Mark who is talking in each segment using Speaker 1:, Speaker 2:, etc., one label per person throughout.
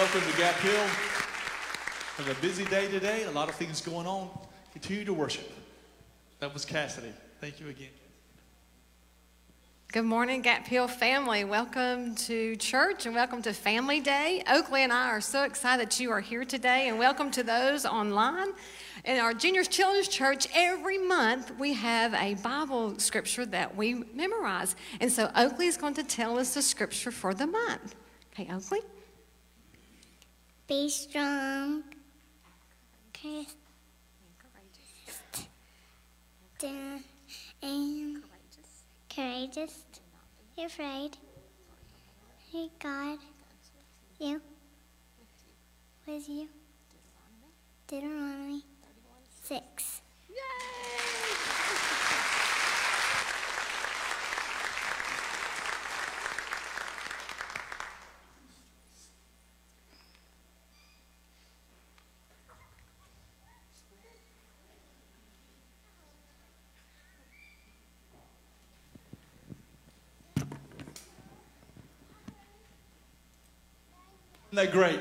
Speaker 1: welcome to Gap Hill. Have a busy day today, a lot of things going on. Continue to worship. That was Cassidy. Thank you again.
Speaker 2: Good morning, Gap Hill family. Welcome to church and welcome to Family Day. Oakley and I are so excited that you are here today, and welcome to those online. In our Juniors Children's Church, every month we have a Bible scripture that we memorize. And so Oakley is going to tell us the scripture for the month. Okay, Oakley?
Speaker 3: Be strong. Okay. Courageous. And courageous. Be afraid. Hey, God. You. With you. Deuteronomy. Six.
Speaker 1: Isn't that great?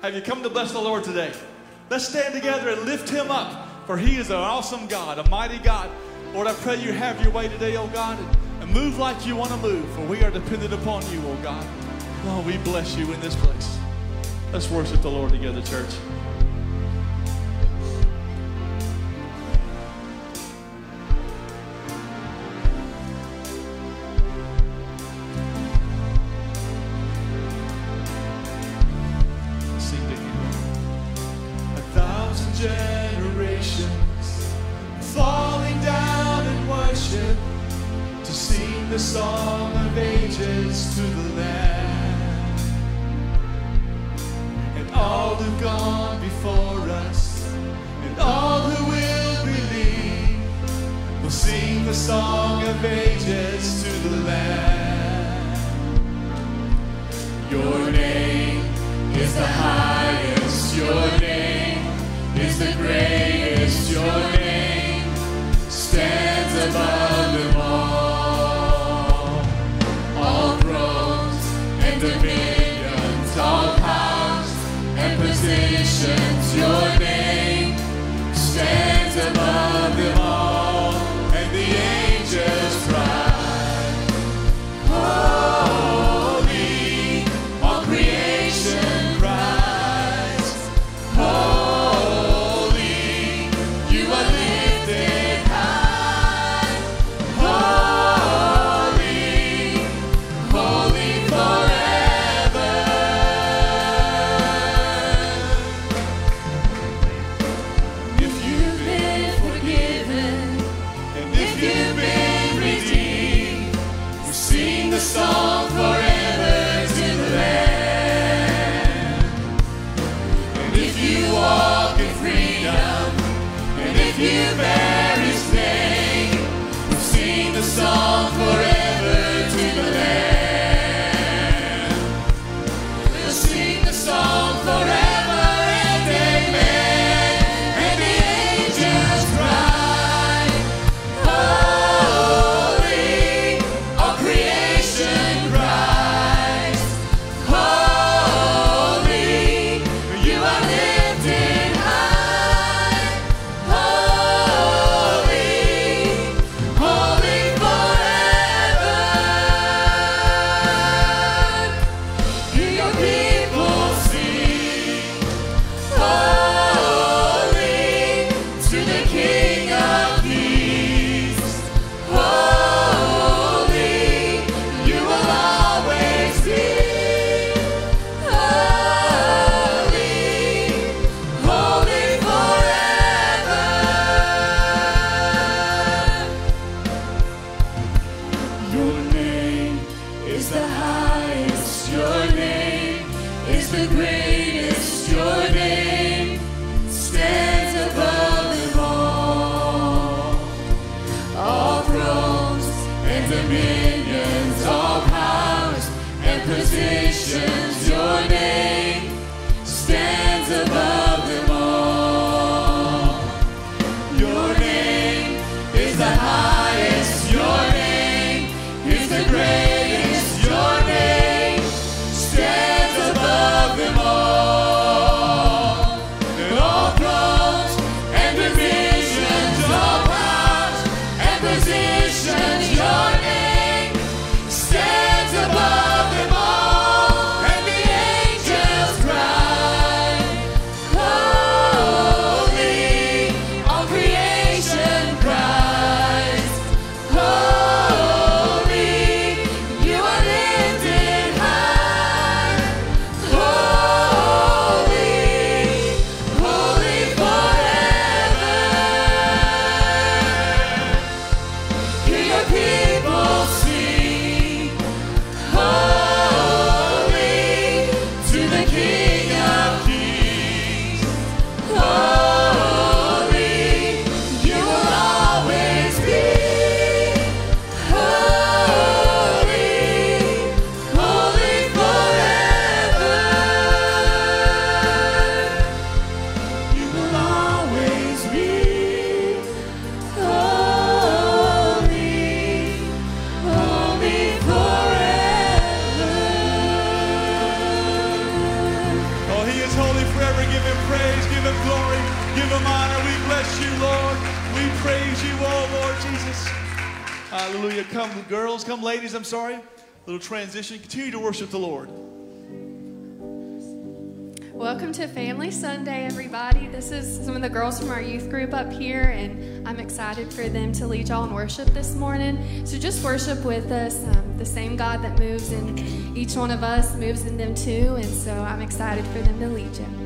Speaker 1: Have you come to bless the Lord today? Let's stand together and lift him up, for he is an awesome God, a mighty God. Lord, I pray you have your way today, oh God, and move like you want to move, for we are dependent upon you, oh God. Oh, we bless you in this place. Let's worship the Lord together, church.
Speaker 4: sorry. Little transition. Continue to worship the Lord.
Speaker 1: Welcome to Family Sunday, everybody. This is some of the girls from our youth group up here, and I'm excited for them to lead y'all in worship this morning. So just worship with us. Um, the same God that moves in each one of us moves in them too, and so I'm excited for them to lead you.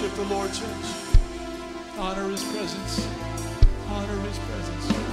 Speaker 1: worship
Speaker 4: the Lord,
Speaker 1: church. Honor his presence. Honor his presence.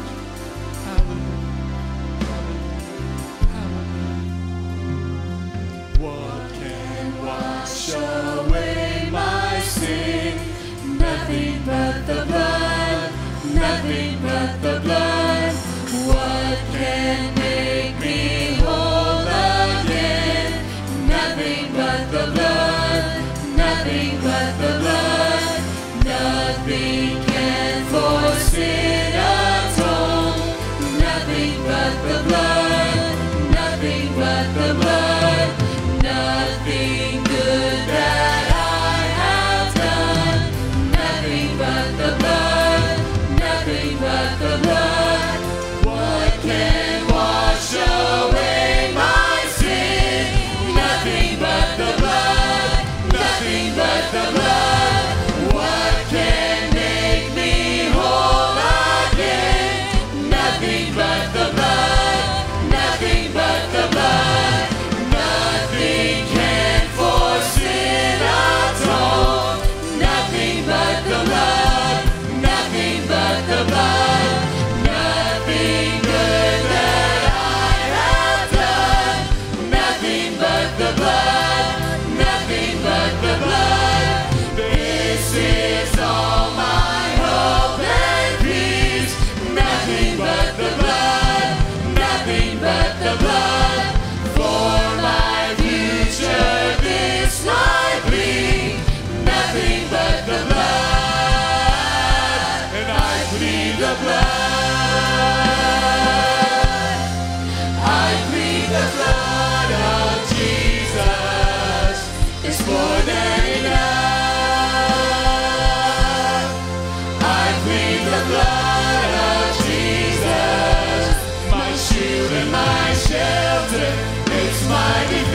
Speaker 4: mighty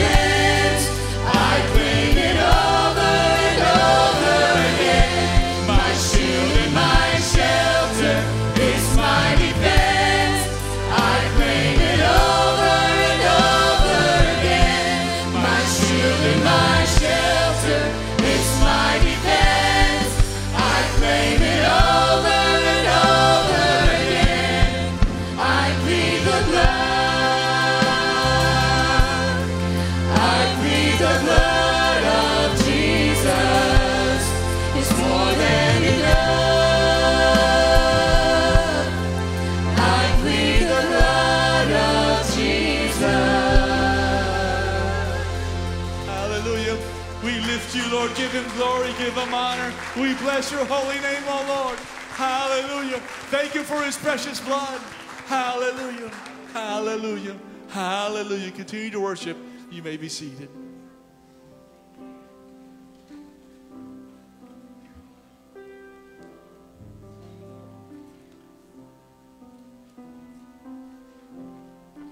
Speaker 4: give him honor. We bless your holy name, oh Lord. Hallelujah. Thank you for his precious blood. Hallelujah. Hallelujah. Hallelujah. Continue to worship. You may be seated.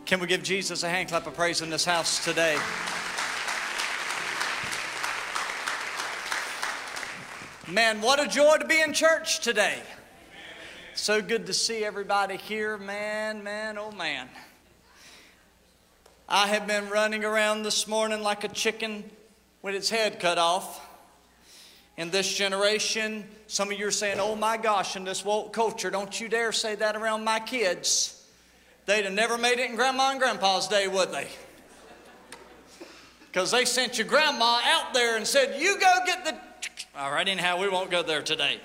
Speaker 5: Can we give Jesus a hand clap of praise in this house today? Man, what a joy to be in church today. So good to see everybody here, man, man, oh man. I have been running around this morning like a chicken with its head cut off. In this generation, some of you are saying, oh my gosh, in this woke culture, don't you dare say that around my kids. They'd have never made it in Grandma and Grandpa's day, would they? Because they sent your grandma out there and said, You go get the. All right, anyhow, we won't go there today.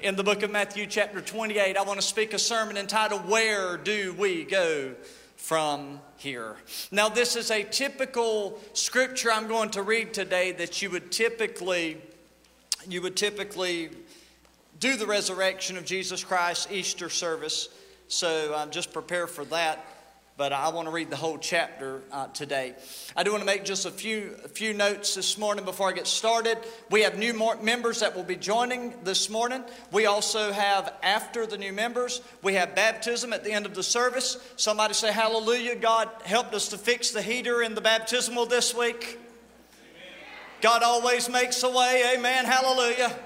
Speaker 5: In the book of Matthew, chapter 28, I want to speak a sermon entitled, Where Do We Go From Here? Now, this is a typical scripture I'm going to read today that you would typically. You would typically do the resurrection of Jesus Christ Easter service. So um, just prepare for that. But I want to read the whole chapter uh, today. I do want to make just a few, a few notes this morning before I get started. We have new members that will be joining this morning. We also have, after the new members, we have baptism at the end of the service. Somebody say, Hallelujah. God helped us to fix the heater in the baptismal this week. God always makes a way. Amen. Hallelujah.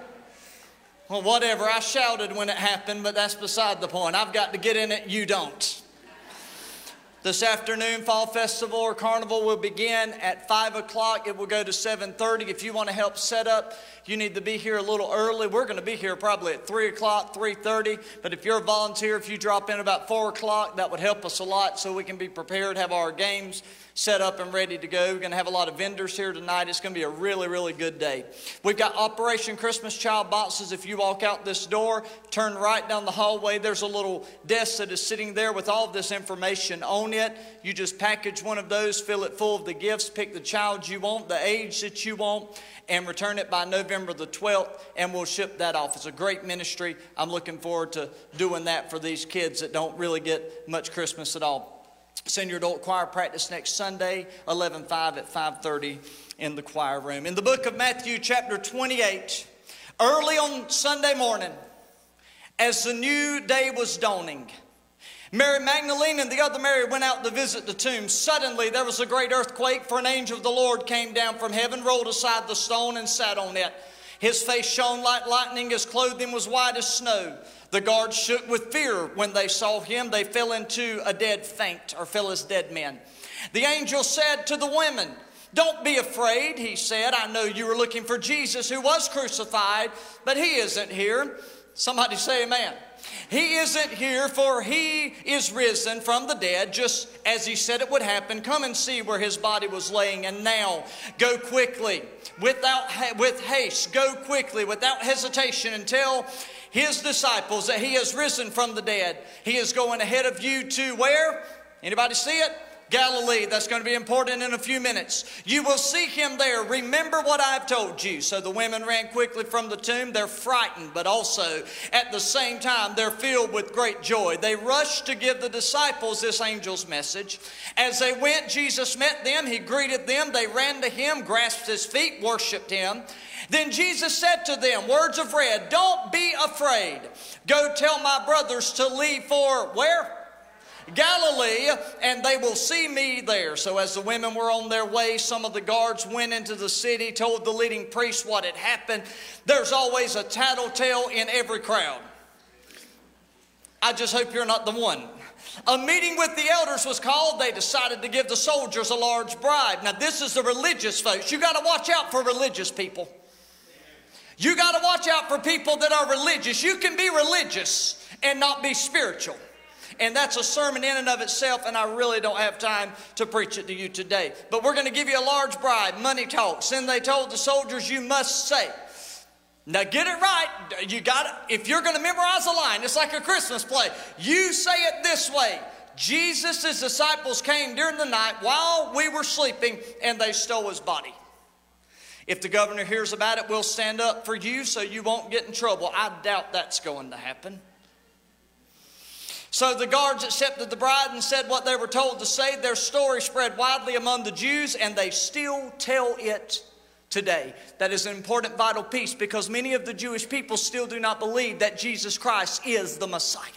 Speaker 5: Well, whatever. I shouted when it happened, but that's beside the point. I've got to get in it, you don't. This afternoon, Fall Festival or Carnival will begin at 5 o'clock. It will go to 7.30. If you want to help set up, you need to be here a little early. We're going to be here probably at 3 o'clock, 3.30. But if you're a volunteer, if you drop in about 4 o'clock, that would help us a lot so we can be prepared, have our games set up and ready to go. We're going to have a lot of vendors here tonight. It's going to be a really, really good day. We've got Operation Christmas Child boxes. If you walk out this door, turn right down the hallway, there's a little desk that is sitting there with all of this information on it. You just package one of those, fill it full of the gifts, pick the child you want, the age that you want, and return it by November the 12th, and we'll ship that off. It's a great ministry. I'm looking forward to doing that for these kids that don't really get much Christmas at all. Senior adult choir practice next Sunday, 11:5 at 5:30 in the choir room. In the book of Matthew, chapter 28, early on Sunday morning, as the new day was dawning, Mary Magdalene and the other Mary went out to visit the tomb. Suddenly there was a great earthquake, for an angel of the Lord came down from heaven, rolled aside the stone, and sat on it. His face shone like lightning, his clothing was white as snow. The guards shook with fear when they saw him. They fell into a dead faint, or fell as dead men. The angel said to the women, Don't be afraid, he said. I know you were looking for Jesus who was crucified, but he isn't here. Somebody say amen. He isn't here, for he is risen from the dead, just as he said it would happen. Come and see where his body was laying. And now, go quickly, without with haste, go quickly, without hesitation, and tell his disciples that he has risen from the dead. He is going ahead of you to where? Anybody see it? Galilee. That's going to be important in a few minutes. You will see him there. Remember what I've told you. So the women ran quickly from the tomb. They're frightened, but also at the same time, they're filled with great joy. They rushed to give the disciples this angel's message. As they went, Jesus met them. He greeted them. They ran to him, grasped his feet, worshiped him. Then Jesus said to them, words of red, don't be afraid. Go tell my brothers to leave for where? Galilee, and they will see me there. So, as the women were on their way, some of the guards went into the city, told the leading priest what had happened. There's always a tattletale in every crowd. I just hope you're not the one. A meeting with the elders was called. They decided to give the soldiers a large bribe. Now, this is the religious folks. You got to watch out for religious people. You got to watch out for people that are religious. You can be religious and not be spiritual. And that's a sermon in and of itself, and I really don't have time to preach it to you today. But we're going to give you a large bribe, money talks. Then they told the soldiers, You must say, now get it right. You got. If you're going to memorize a line, it's like a Christmas play. You say it this way. Jesus' disciples came during the night while we were sleeping and they stole his body. If the governor hears about it, we'll stand up for you so you won't get in trouble. I doubt that's going to happen. So the guards accepted the bride and said what they were told to say. Their story spread widely among the Jews, and they still tell it today. That is an important, vital piece because many of the Jewish people still do not believe that Jesus Christ is the Messiah.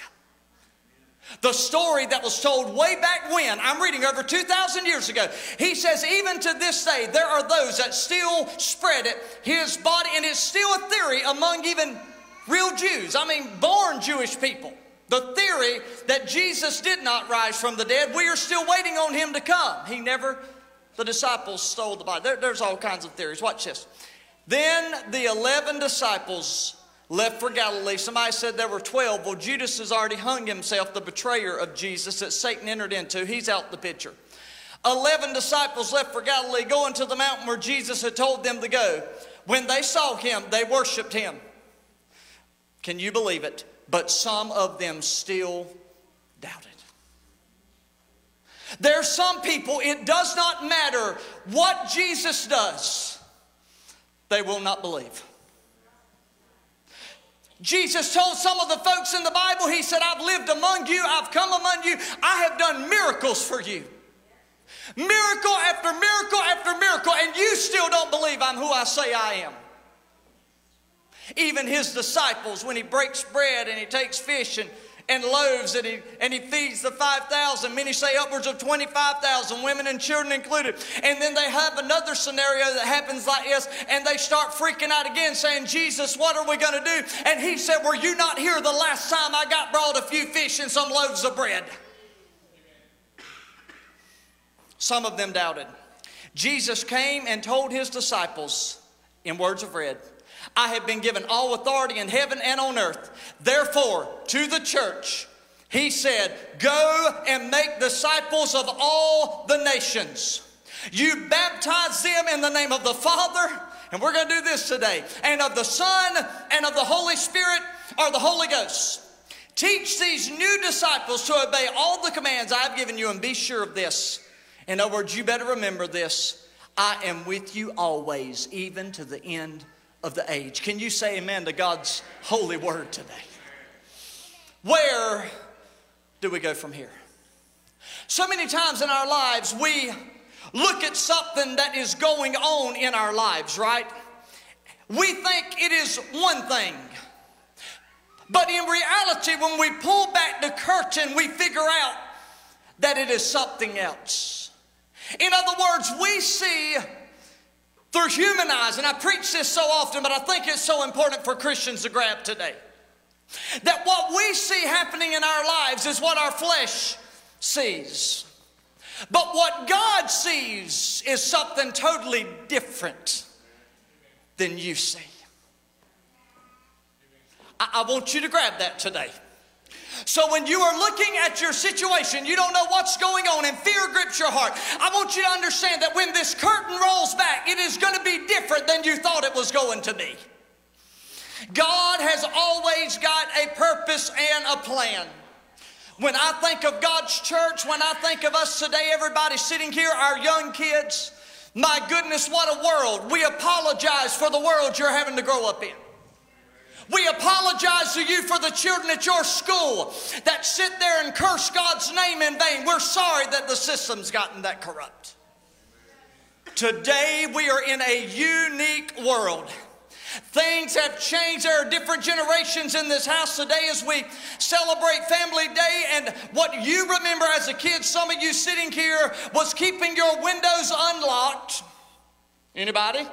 Speaker 5: The story that was told way back when, I'm reading over 2,000 years ago. He says, even to this day, there are those that still spread it, his body, and it's still a theory among even real Jews. I mean, born Jewish people. The theory that Jesus did not rise from the dead, we are still waiting on him to come. He never, the disciples stole the body. There, there's all kinds of theories. Watch this. Then the 11 disciples left for Galilee. Somebody said there were 12. Well, Judas has already hung himself, the betrayer of Jesus that Satan entered into. He's out the picture. 11 disciples left for Galilee, going to the mountain where Jesus had told them to go. When they saw him, they worshiped him. Can you believe it? But some of them still doubted. There are some people, it does not matter what Jesus does, they will not believe. Jesus told some of the folks in the Bible, He said, I've lived among you, I've come among you, I have done miracles for you. Miracle after miracle after miracle, and you still don't believe I'm who I say I am. Even His disciples, when He breaks bread and He takes fish and and loaves and he, and he feeds the 5,000. Many say upwards of 25,000, women and children included. And then they have another scenario that happens like this, and they start freaking out again, saying, Jesus, what are we going to do? And he said, Were you not here the last time I got brought a few fish and some loaves of bread? Some of them doubted. Jesus came and told his disciples in words of red, I have been given all authority in heaven and on earth. Therefore, to the church, he said, Go and make disciples of all the nations. You baptize them in the name of the Father, and we're going to do this today, and of the Son, and of the Holy Spirit, or the Holy Ghost. Teach these new disciples to obey all the commands I've given you, and be sure of this. In other words, you better remember this I am with you always, even to the end of the age. Can you say amen to God's holy word today? Where do we go from here? So many times in our lives, we look at something that is going on in our lives, right? We think it is one thing. But in reality, when we pull back the curtain, we figure out that it is something else. In other words, we see through human eyes, and I preach this so often, but I think it's so important for Christians to grab today. That what we see happening in our lives is what our flesh sees. But what God sees is something totally different than you see. I, I want you to grab that today. So when you are looking at your situation, you don't know what's going on, and fear grips your heart. I want you to understand that when this curtain rolls back, it is going to be different than you thought it was going to be. God has always got a purpose and a plan. When I think of God's church, when I think of us today, everybody sitting here, our young kids, my goodness, what a world. We apologize for the world you're having to grow up in. We apologize to you for the children at your school that sit there and curse God's name in vain. We're sorry that the system's gotten that corrupt. Today, we are in a unique world. Things have changed. There are different generations in this house today as we celebrate Family Day. And what you remember as a kid, some of you sitting here, was keeping your windows unlocked. Anybody?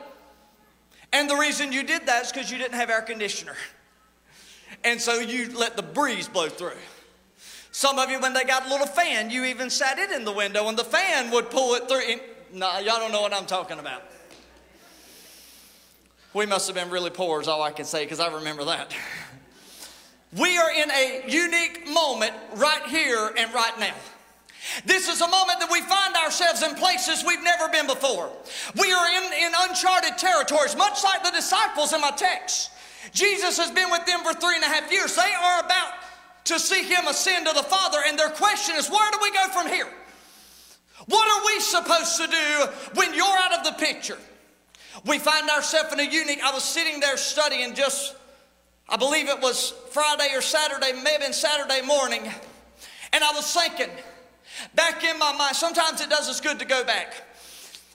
Speaker 5: And the reason you did that is because you didn't have air conditioner. And so you let the breeze blow through. Some of you, when they got a little fan, you even sat it in the window and the fan would pull it through. And, no, y'all don't know what I'm talking about. We must have been really poor, is all I can say, because I remember that. We are in a unique moment right here and right now. This is a moment that we find ourselves in places we've never been before. We are in, in uncharted territories, much like the disciples in my text. Jesus has been with them for three and a half years. They are about to see him ascend to the Father, and their question is, where do we go from here? What are we supposed to do when you're out of the picture? We find ourselves in a unique. I was sitting there studying just, I believe it was Friday or Saturday, maybe Saturday morning, and I was thinking, back in my mind, sometimes it does us good to go back.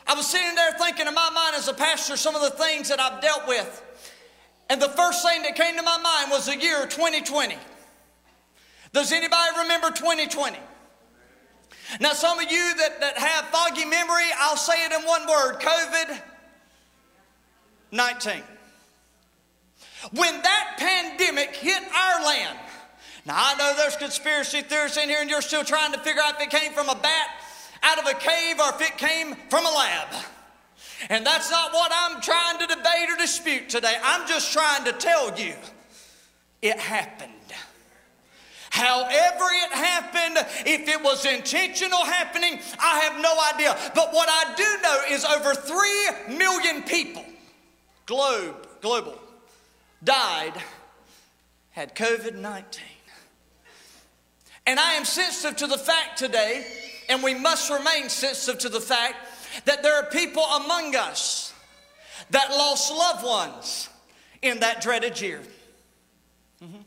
Speaker 5: I was sitting there thinking in my mind as a pastor some of the things that I've dealt with. And the first thing that came to my mind was the year 2020. Does anybody remember 2020? Now, some of you that, that have foggy memory, I'll say it in one word COVID 19. When that pandemic hit our land, now I know there's conspiracy theorists in here and you're still trying to figure out if it came from a bat out of a cave or if it came from a lab. And that's not what I'm trying to debate or dispute today. I'm just trying to tell you it happened. However, it happened, if it was intentional happening, I have no idea. But what I do know is over 3 million people, globe, global, died, had COVID 19. And I am sensitive to the fact today, and we must remain sensitive to the fact that there are people among us that lost loved ones in that dreaded year. Mm-hmm.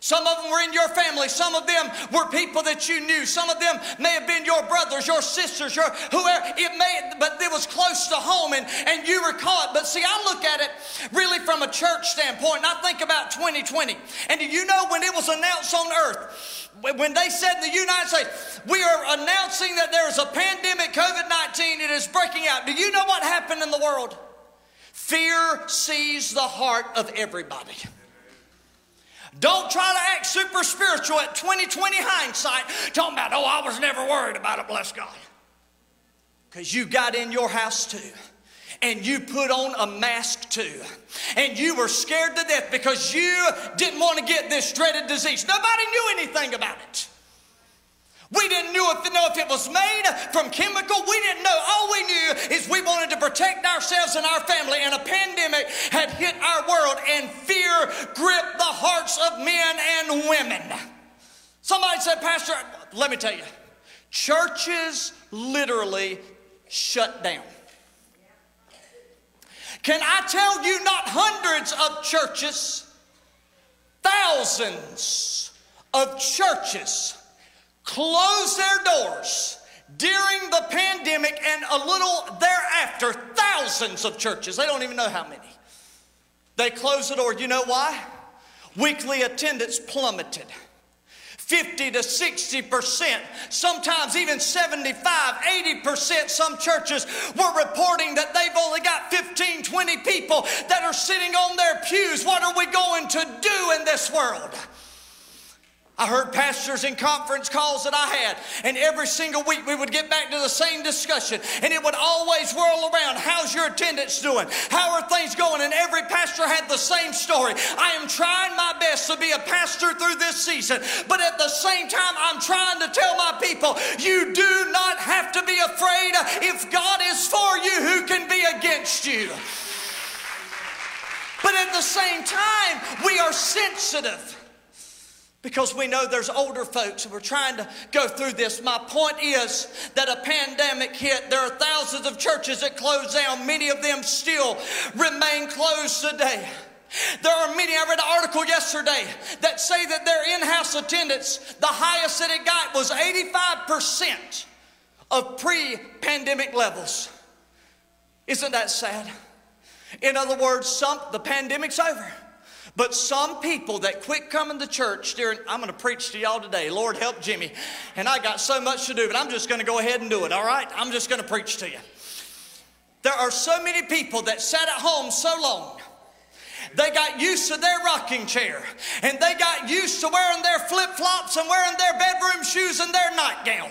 Speaker 5: Some of them were in your family. Some of them were people that you knew. Some of them may have been your brothers, your sisters, your whoever. It may, but it was close to home and, and you were caught. But see, I look at it really from a church standpoint, and I think about 2020. And do you know when it was announced on earth? When they said in the United States, we are announcing that there is a pandemic, COVID 19, it is breaking out. Do you know what happened in the world? Fear seized the heart of everybody. Don't try to act super spiritual at 2020 hindsight, talking about, oh, I was never worried about it, bless God. Because you got in your house too. And you put on a mask too. And you were scared to death because you didn't want to get this dreaded disease. Nobody knew anything about it. We didn't know if, know if it was made from chemical. We didn't know. All we knew is we wanted to protect ourselves and our family, and a pandemic had hit our world, and fear gripped the hearts of men and women. Somebody said, Pastor, let me tell you, churches literally shut down. Can I tell you, not hundreds of churches, thousands of churches closed their doors during the pandemic and a little thereafter, thousands of churches, they don't even know how many, they closed the door. You know why? Weekly attendance plummeted. 50 to 60 percent, sometimes even 75, 80 percent. Some churches were reporting that they've only got 15, 20 people that are sitting on their pews. What are we going to do in this world? I heard pastors in conference calls that I had, and every single week we would get back to the same discussion, and it would always whirl around how's your attendance doing? How are things going? And every pastor had the same story. I am trying my best to be a pastor through this season, but at the same time, I'm trying to tell my people you do not have to be afraid. If God is for you, who can be against you? But at the same time, we are sensitive because we know there's older folks who are trying to go through this. My point is that a pandemic hit. There are thousands of churches that closed down. Many of them still remain closed today. There are many, I read an article yesterday that say that their in house attendance, the highest that it got was 85% of pre pandemic levels. Isn't that sad? In other words, some, the pandemic's over. But some people that quit coming to church during, I'm going to preach to y'all today. Lord help Jimmy. And I got so much to do, but I'm just going to go ahead and do it, all right? I'm just going to preach to you. There are so many people that sat at home so long. They got used to their rocking chair and they got used to wearing their flip flops and wearing their bedroom shoes and their nightgown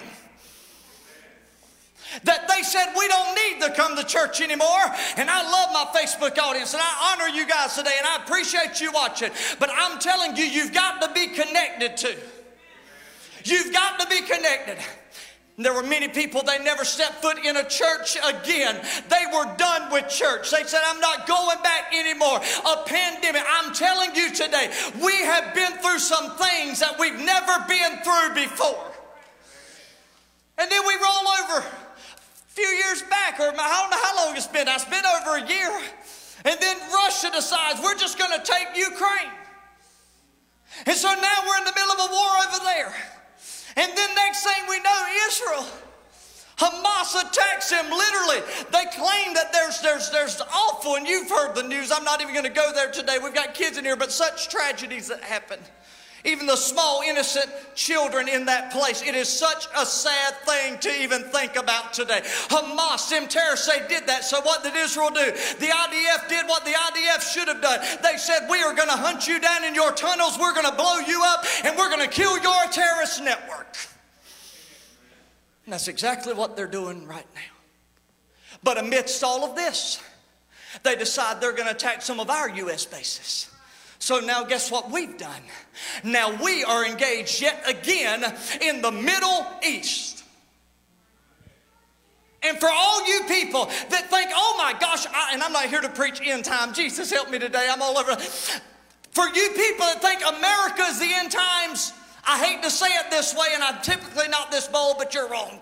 Speaker 5: that they said we don't need to come to church anymore. And I love my Facebook audience and I honor you guys today and I appreciate you watching. But I'm telling you, you've got to be connected to. You've got to be connected. There were many people, they never stepped foot in a church again. They were done with church. They said, I'm not going back anymore. A pandemic. I'm telling you today, we have been through some things that we've never been through before. And then we roll over few years back, or I don't know how long it's been. It's been over a year. And then Russia decides we're just going to take Ukraine. And so now we're in the middle of a war over there. And then next thing we know, Israel. Hamas attacks him literally. They claim that there's there's there's awful, and you've heard the news. I'm not even going to go there today. We've got kids in here, but such tragedies that happen. Even the small, innocent children in that place. It is such a sad thing to even think about today. Hamas, them terrorists, they did that. So what did Israel do? The IDF did what the IDF should have done. They said, We are going to hunt you down in your tunnels, we're going to blow you up, and we're going to kill your terrorist network. And that's exactly what they're doing right now. But amidst all of this, they decide they're going to attack some of our U.S. bases. So now, guess what we've done? Now we are engaged yet again in the Middle East. And for all you people that think, oh my gosh, I, and I'm not here to preach end time, Jesus help me today, I'm all over. For you people that think America is the end times, I hate to say it this way, and I'm typically not this bold, but you're wrong.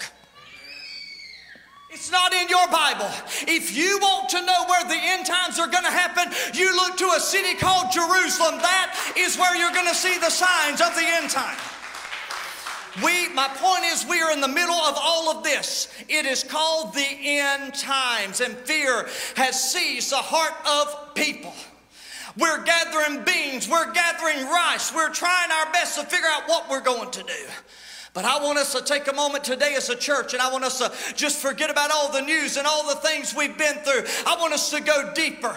Speaker 5: It's not in your Bible. If you want to know where the end times are going to happen, you look to a city called Jerusalem. That is where you're going to see the signs of the end time. We, my point is, we are in the middle of all of this. It is called the end times, and fear has seized the heart of people. We're gathering beans, we're gathering rice, we're trying our best to figure out what we're going to do. But I want us to take a moment today as a church and I want us to just forget about all the news and all the things we've been through. I want us to go deeper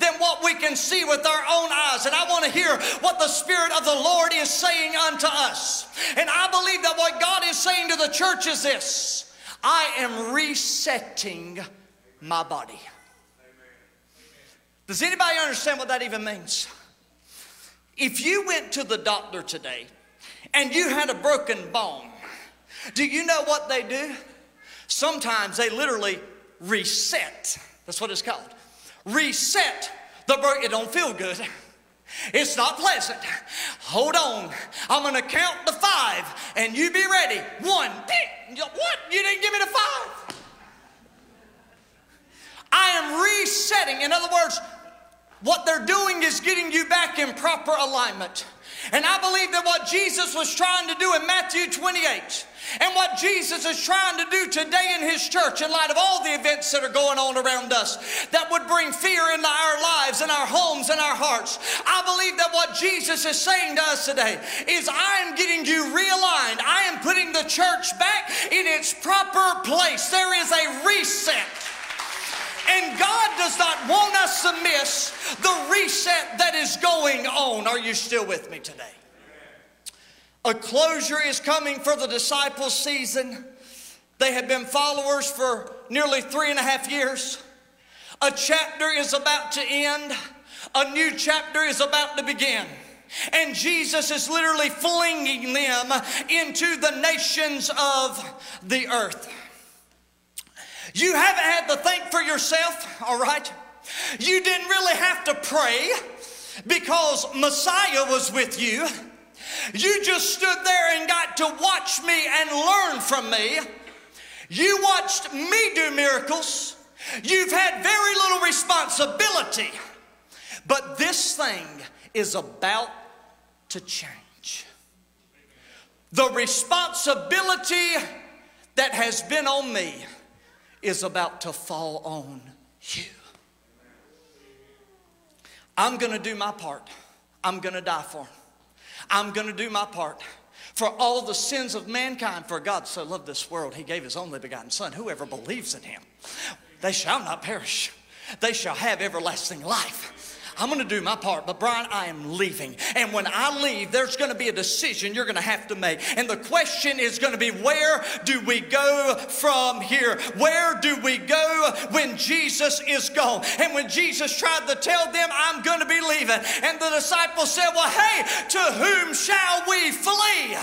Speaker 5: than what we can see with our own eyes. And I want to hear what the Spirit of the Lord is saying unto us. And I believe that what God is saying to the church is this I am resetting my body. Does anybody understand what that even means? If you went to the doctor today and you had a broken bone, do you know what they do? Sometimes they literally reset. That's what it's called. Reset the broken. It don't feel good. It's not pleasant. Hold on. I'm going to count to five and you be ready. One. What? You didn't give me the five. I am resetting. In other words, what they're doing is getting you back in proper alignment. And I believe that what Jesus was trying to do in Matthew 28 and what Jesus is trying to do today in His church, in light of all the events that are going on around us that would bring fear into our lives and our homes and our hearts, I believe that what Jesus is saying to us today is I am getting you realigned. I am putting the church back in its proper place. There is a reset. And God does not want us to miss the reset that is going on. Are you still with me today? A closure is coming for the disciples' season. They have been followers for nearly three and a half years. A chapter is about to end, a new chapter is about to begin. And Jesus is literally flinging them into the nations of the earth. You haven't had to think for yourself, all right? You didn't really have to pray because Messiah was with you. You just stood there and got to watch me and learn from me. You watched me do miracles. You've had very little responsibility. But this thing is about to change. The responsibility that has been on me is about to fall on you. I'm going to do my part. I'm going to die for him. I'm going to do my part for all the sins of mankind. For God so loved this world, he gave his only begotten Son. Whoever believes in him, they shall not perish, they shall have everlasting life. I'm going to do my part, but Brian, I am leaving. And when I leave, there's going to be a decision you're going to have to make. And the question is going to be where do we go from here? Where do we go when Jesus is gone? And when Jesus tried to tell them, I'm going to be leaving, and the disciples said, Well, hey, to whom shall we flee?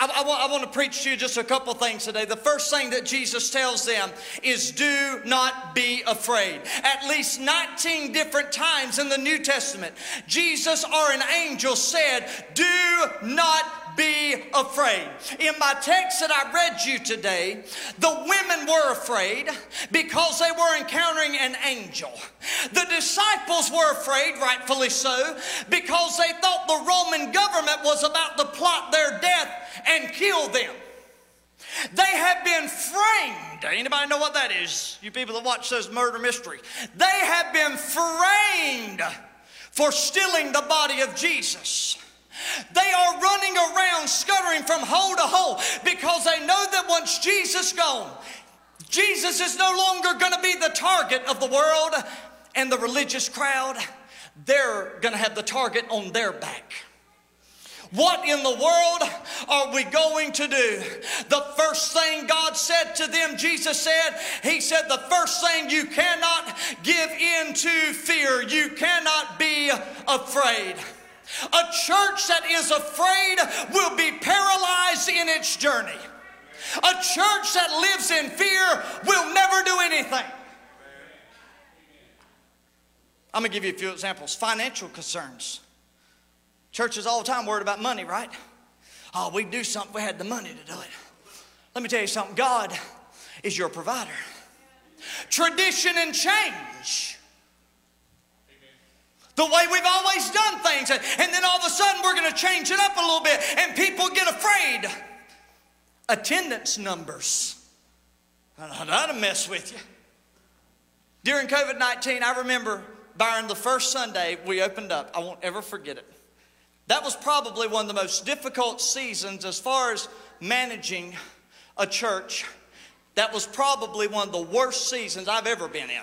Speaker 5: I, I, want, I, want, to preach to you just a couple things today. The first thing that Jesus tells them is do not be afraid. At least 19 different times in the New Testament, Jesus or an angel said, Do not be afraid. In my text that I read you today, the women were afraid because they were encountering an angel. The disciples were afraid, rightfully so, because they thought the Roman government was about to plot their death and kill them. They have been framed. Anybody know what that is? You people that watch those murder mysteries. They have been framed for stealing the body of Jesus. They are running around scuttering from hole to hole because they know that once Jesus gone, Jesus is no longer going to be the target of the world and the religious crowd. They're going to have the target on their back. What in the world are we going to do? The first thing God said to them, Jesus said, He said, the first thing you cannot give in to fear, you cannot be afraid. A church that is afraid will be paralyzed in its journey. A church that lives in fear will never do anything. I'm going to give you a few examples. Financial concerns. Churches all the time worried about money, right? Oh, we'd do something if we had the money to do it. Let me tell you something God is your provider. Tradition and change. The way we've always done things. And then all of a sudden we're going to change it up a little bit and people get afraid. Attendance numbers. That'll mess with you. During COVID 19, I remember Byron, the first Sunday we opened up, I won't ever forget it. That was probably one of the most difficult seasons as far as managing a church. That was probably one of the worst seasons I've ever been in.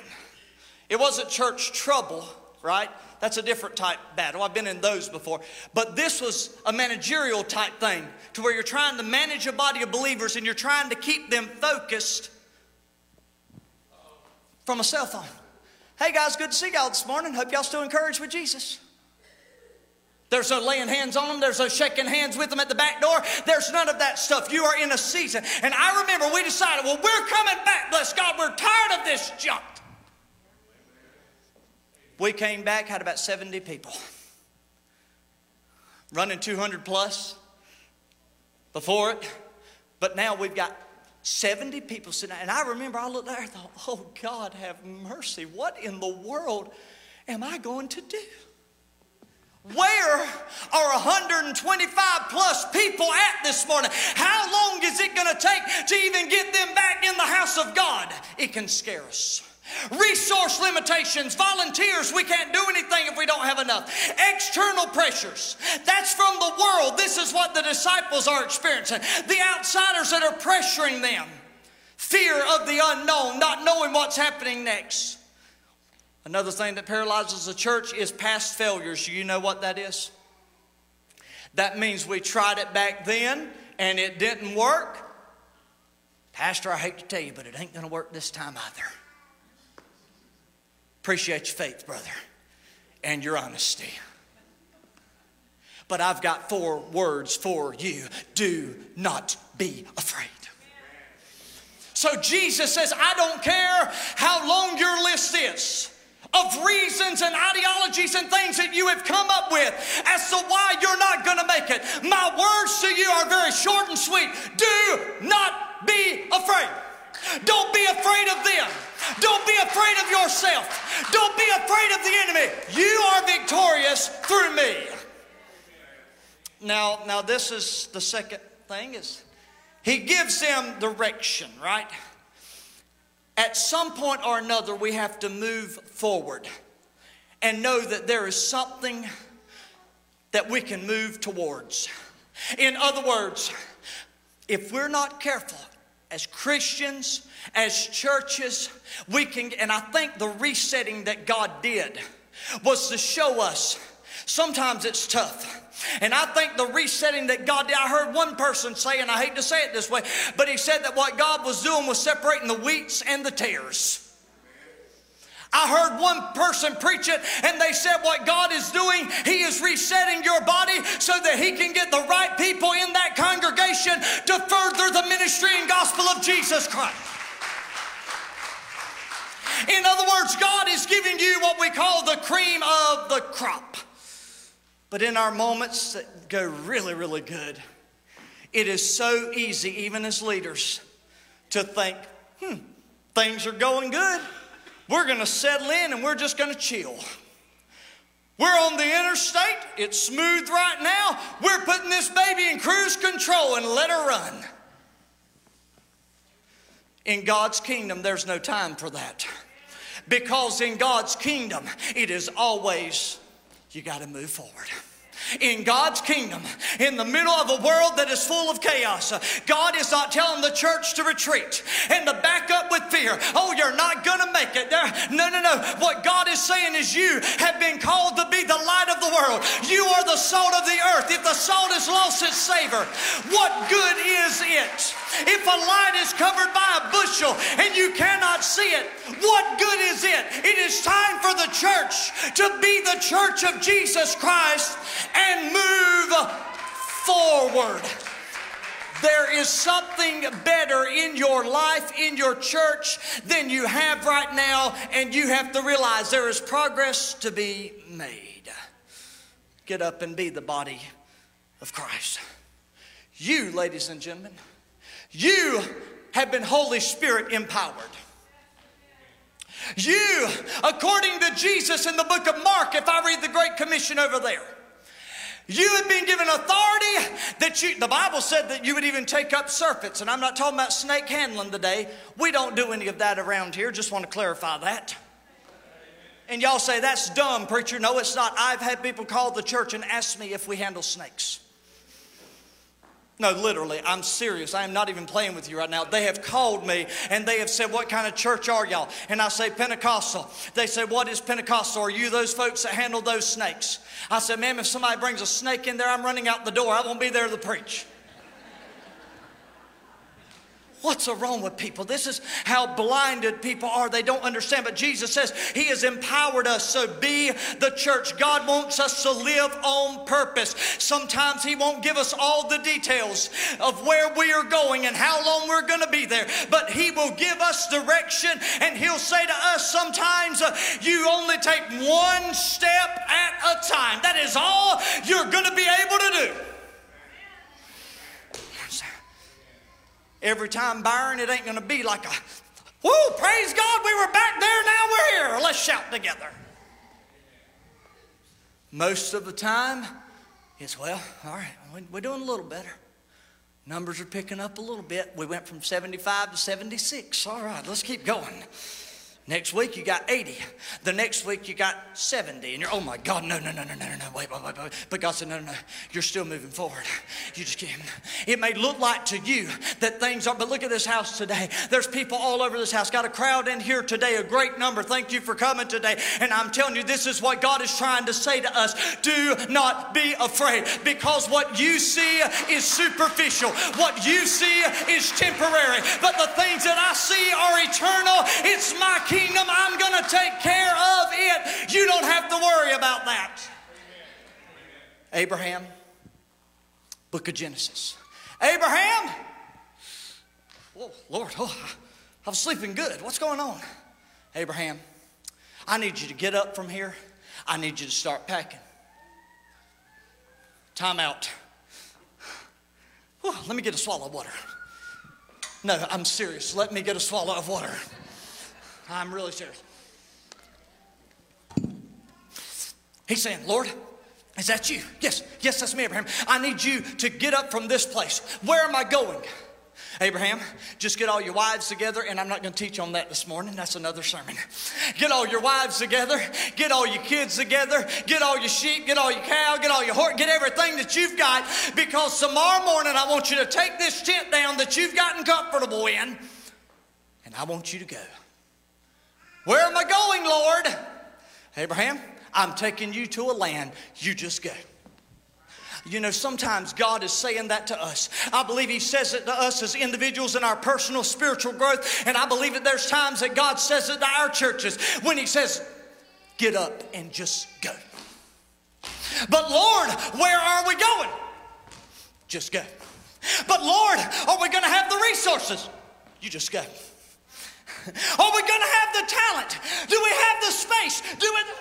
Speaker 5: It wasn't church trouble, right? That's a different type battle. I've been in those before. But this was a managerial type thing to where you're trying to manage a body of believers and you're trying to keep them focused from a cell phone. Hey guys, good to see y'all this morning. Hope y'all still encouraged with Jesus. There's no laying hands on them. There's no shaking hands with them at the back door. There's none of that stuff. You are in a season. And I remember we decided, well, we're coming back, bless God. We're tired of this junk. We came back, had about 70 people. Running 200 plus before it. But now we've got 70 people sitting And I remember I looked there and thought, oh, God, have mercy. What in the world am I going to do? Where are 125 plus people at this morning? How long is it going to take to even get them back in the house of God? It can scare us. Resource limitations, volunteers, we can't do anything if we don't have enough. External pressures, that's from the world. This is what the disciples are experiencing. The outsiders that are pressuring them. Fear of the unknown, not knowing what's happening next. Another thing that paralyzes the church is past failures. You know what that is? That means we tried it back then and it didn't work. Pastor, I hate to tell you, but it ain't going to work this time either. Appreciate your faith, brother, and your honesty. But I've got four words for you do not be afraid. So Jesus says, I don't care how long your list is of reasons and ideologies and things that you have come up with as to why you're not going to make it. My words to you are very short and sweet. Do not be afraid. Don't be afraid of them. Don't be afraid of yourself. Don't be afraid of the enemy. You are victorious through me. Now, now this is the second thing is he gives them direction, right? At some point or another, we have to move forward and know that there is something that we can move towards. In other words, if we're not careful, as Christians, as churches, we can, and I think the resetting that God did was to show us sometimes it's tough. And I think the resetting that God did, I heard one person say, and I hate to say it this way, but he said that what God was doing was separating the wheats and the tares. I heard one person preach it, and they said, What God is doing, He is resetting your body so that He can get the right people in that congregation to further the ministry and gospel of Jesus Christ. In other words, God is giving you what we call the cream of the crop. But in our moments that go really, really good, It is so easy, even as leaders, to think, hmm, things are going good. We're going to settle in and we're just going to chill. We're on the interstate. It's smooth right now. We're putting this baby in cruise control and let her run. In God's kingdom, there's no time for that. Because in God's kingdom, it is always, you got to move forward in God's kingdom, in the middle of a world that is full of chaos. God is not telling the church to retreat and to back up with fear. Oh, you're not going to make it. There, no, no, no. What God is saying is you have been called to be the light of the world. You are the salt of the earth. If the salt has lost its savor, what good is it? If a light is covered by a bushel and you cannot see it, what good is it? It is time for the church to be the church of Jesus Christ and move forward. There is something better in your life, in your church, than you have right now, and you have to realize there is progress to be made. Get up and be the body of Christ. You, ladies and gentlemen, you have been Holy Spirit empowered. You, according to Jesus in the book of Mark, if I read the Great Commission over there, you have been given authority that you, the Bible said that you would even take up serpents. And I'm not talking about snake handling today. We don't do any of that around here. Just want to clarify that. And y'all say, that's dumb, preacher. No, it's not. I've had people call the church and ask me if we handle snakes. No, literally, I'm serious. I am not even playing with you right now. They have called me and they have said, What kind of church are y'all? And I say, Pentecostal. They say, What is Pentecostal? Are you those folks that handle those snakes? I said, Ma'am, if somebody brings a snake in there, I'm running out the door. I won't be there to preach. What's wrong with people? This is how blinded people are. They don't understand. But Jesus says He has empowered us. So be the church. God wants us to live on purpose. Sometimes He won't give us all the details of where we are going and how long we're going to be there. But He will give us direction and He'll say to us sometimes, uh, You only take one step at a time. That is all you're going to be able to do. Every time, Byron, it ain't going to be like a, whoo, praise God, we were back there, now we're here. Let's shout together. Most of the time, it's, well, all right, we're doing a little better. Numbers are picking up a little bit. We went from 75 to 76. All right, let's keep going. Next week you got 80. The next week you got 70. And you're, oh my God, no, no, no, no, no, no, wait, wait, wait, wait. But God said, no, no, no, you're still moving forward. You just can't. It may look like to you that things are, but look at this house today. There's people all over this house. Got a crowd in here today, a great number. Thank you for coming today. And I'm telling you, this is what God is trying to say to us. Do not be afraid because what you see is superficial. What you see is temporary. But the things that I see are eternal. It's my kingdom, I'm going to take care of it. You don't have to worry about that. Abraham, book of Genesis. Abraham, oh, Lord, oh, I was sleeping good. What's going on? Abraham, I need you to get up from here. I need you to start packing. Time out. Whew, let me get a swallow of water. No, I'm serious. Let me get a swallow of water. I'm really serious. He's saying, Lord, is that you? Yes, yes, that's me, Abraham. I need you to get up from this place. Where am I going? Abraham, just get all your wives together, and I'm not going to teach on that this morning. That's another sermon. Get all your wives together, get all your kids together, get all your sheep, get all your cow, get all your horse, get everything that you've got, because tomorrow morning I want you to take this tent down that you've gotten comfortable in, and I want you to go. Where am I going, Lord? Abraham, I'm taking you to a land. You just go. You know, sometimes God is saying that to us. I believe He says it to us as individuals in our personal spiritual growth. And I believe that there's times that God says it to our churches when He says, Get up and just go. But Lord, where are we going? Just go. But Lord, are we going to have the resources? You just go. Are we going to have the talent? Do we have the space? Do we?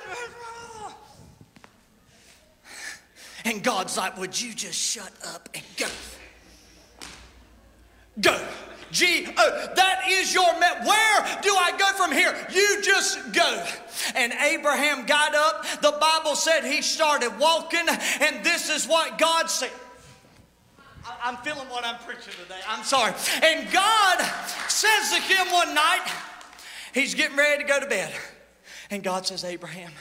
Speaker 5: And God's like, Would you just shut up and go? go. G O. That is your met. Where do I go from here? You just go. And Abraham got up. The Bible said he started walking, and this is what God said. I'm feeling what I'm preaching today. I'm sorry. And God says to him one night, he's getting ready to go to bed. And God says, Abraham,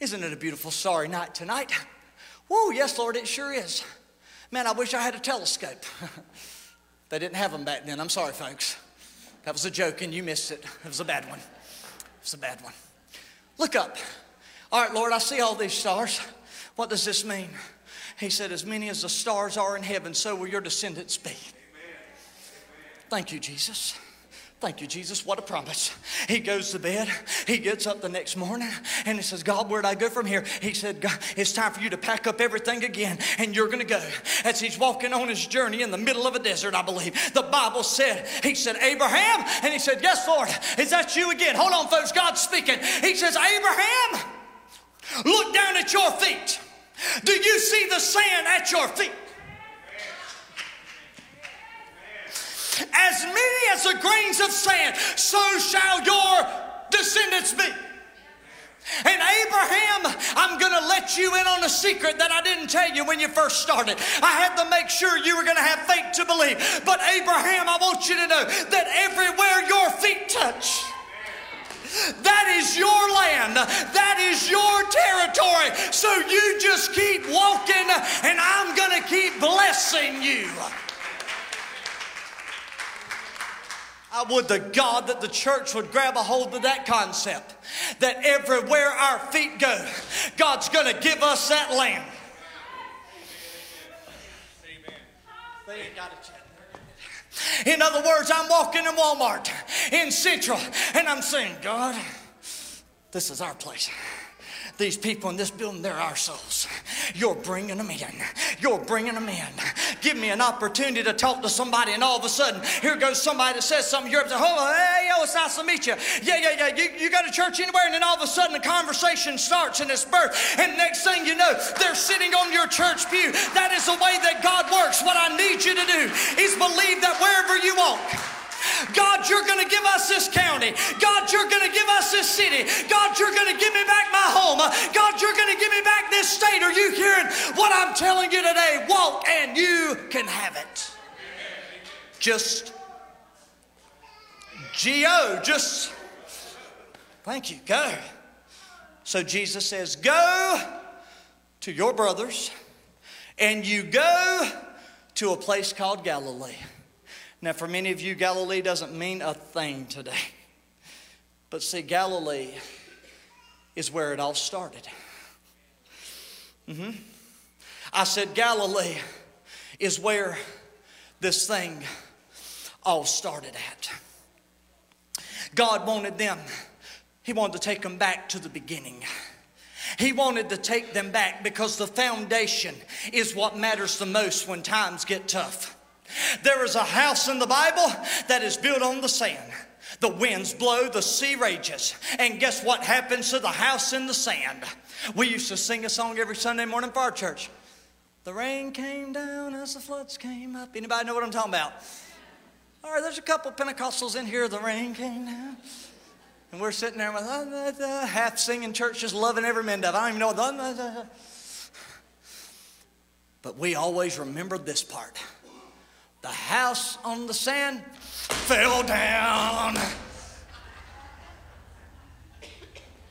Speaker 5: isn't it a beautiful, sorry night tonight? Whoa, yes, Lord, it sure is. Man, I wish I had a telescope. they didn't have them back then. I'm sorry, folks. That was a joke and you missed it. It was a bad one. It was a bad one. Look up. All right, Lord, I see all these stars. What does this mean? He said, As many as the stars are in heaven, so will your descendants be. Amen. Thank you, Jesus. Thank you, Jesus. What a promise. He goes to bed. He gets up the next morning and he says, God, where'd I go from here? He said, God, it's time for you to pack up everything again and you're going to go. As he's walking on his journey in the middle of a desert, I believe, the Bible said, He said, Abraham. And he said, Yes, Lord. Is that you again? Hold on, folks. God's speaking. He says, Abraham, look down at your feet. Do you see the sand at your feet? As many as the grains of sand, so shall your descendants be. And Abraham, I'm going to let you in on a secret that I didn't tell you when you first started. I had to make sure you were going to have faith to believe. But Abraham, I want you to know that everywhere your feet touch, that is your land. That is your territory. So you just keep walking, and I'm going to keep blessing you. I would to God that the church would grab a hold of that concept that everywhere our feet go, God's going to give us that land. It yet. In other words, I'm walking in Walmart in Central and I'm saying, God, this is our place. These people in this building, they're our souls. You're bringing them in. You're bringing them in. Give me an opportunity to talk to somebody, and all of a sudden, here goes somebody that says something. You're up hold on, hey, yo, it's nice to meet you. Yeah, yeah, yeah. You, you go to church anywhere, and then all of a sudden, the conversation starts and it's birth. And next thing you know, they're sitting on your church pew. That is the way that God works. What I need you to do is believe that wherever you walk, God, you're going to give us this county. God, you're going to give us this city. God, you're going to give me back my home. God, you're going to give me back this state. Are you hearing what I'm telling you today? Walk and you can have it. Just G-O, just, thank you, go. So Jesus says, go to your brothers and you go to a place called Galilee. Now, for many of you, Galilee doesn't mean a thing today. But see, Galilee is where it all started. hmm I said, Galilee is where this thing all started at. God wanted them, He wanted to take them back to the beginning. He wanted to take them back because the foundation is what matters the most when times get tough. There is a house in the Bible that is built on the sand. The winds blow, the sea rages. And guess what happens to the house in the sand? We used to sing a song every Sunday morning for our church. The rain came down as the floods came up. Anybody know what I'm talking about? All right, there's a couple Pentecostals in here. The rain came down. And we're sitting there with uh, uh, uh, half singing church, just loving every minute of it. I don't even know what. Uh, uh, uh. But we always remembered this part. The house on the sand fell down.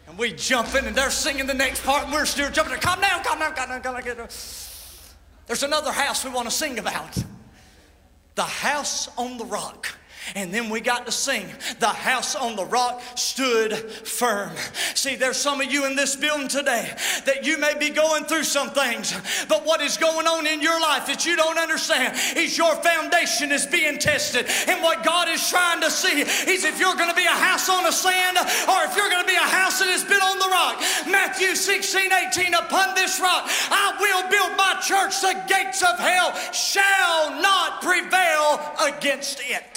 Speaker 5: And we jump in and they're singing the next part and we're still jumping. Come down, come down, come down, come down. Get her There's another house we want to sing about. The house on the rock. And then we got to sing, The House on the Rock Stood Firm. See, there's some of you in this building today that you may be going through some things, but what is going on in your life that you don't understand is your foundation is being tested. And what God is trying to see is if you're going to be a house on the sand or if you're going to be a house that has been on the rock. Matthew 16, 18, upon this rock I will build my church. The gates of hell shall not prevail against it.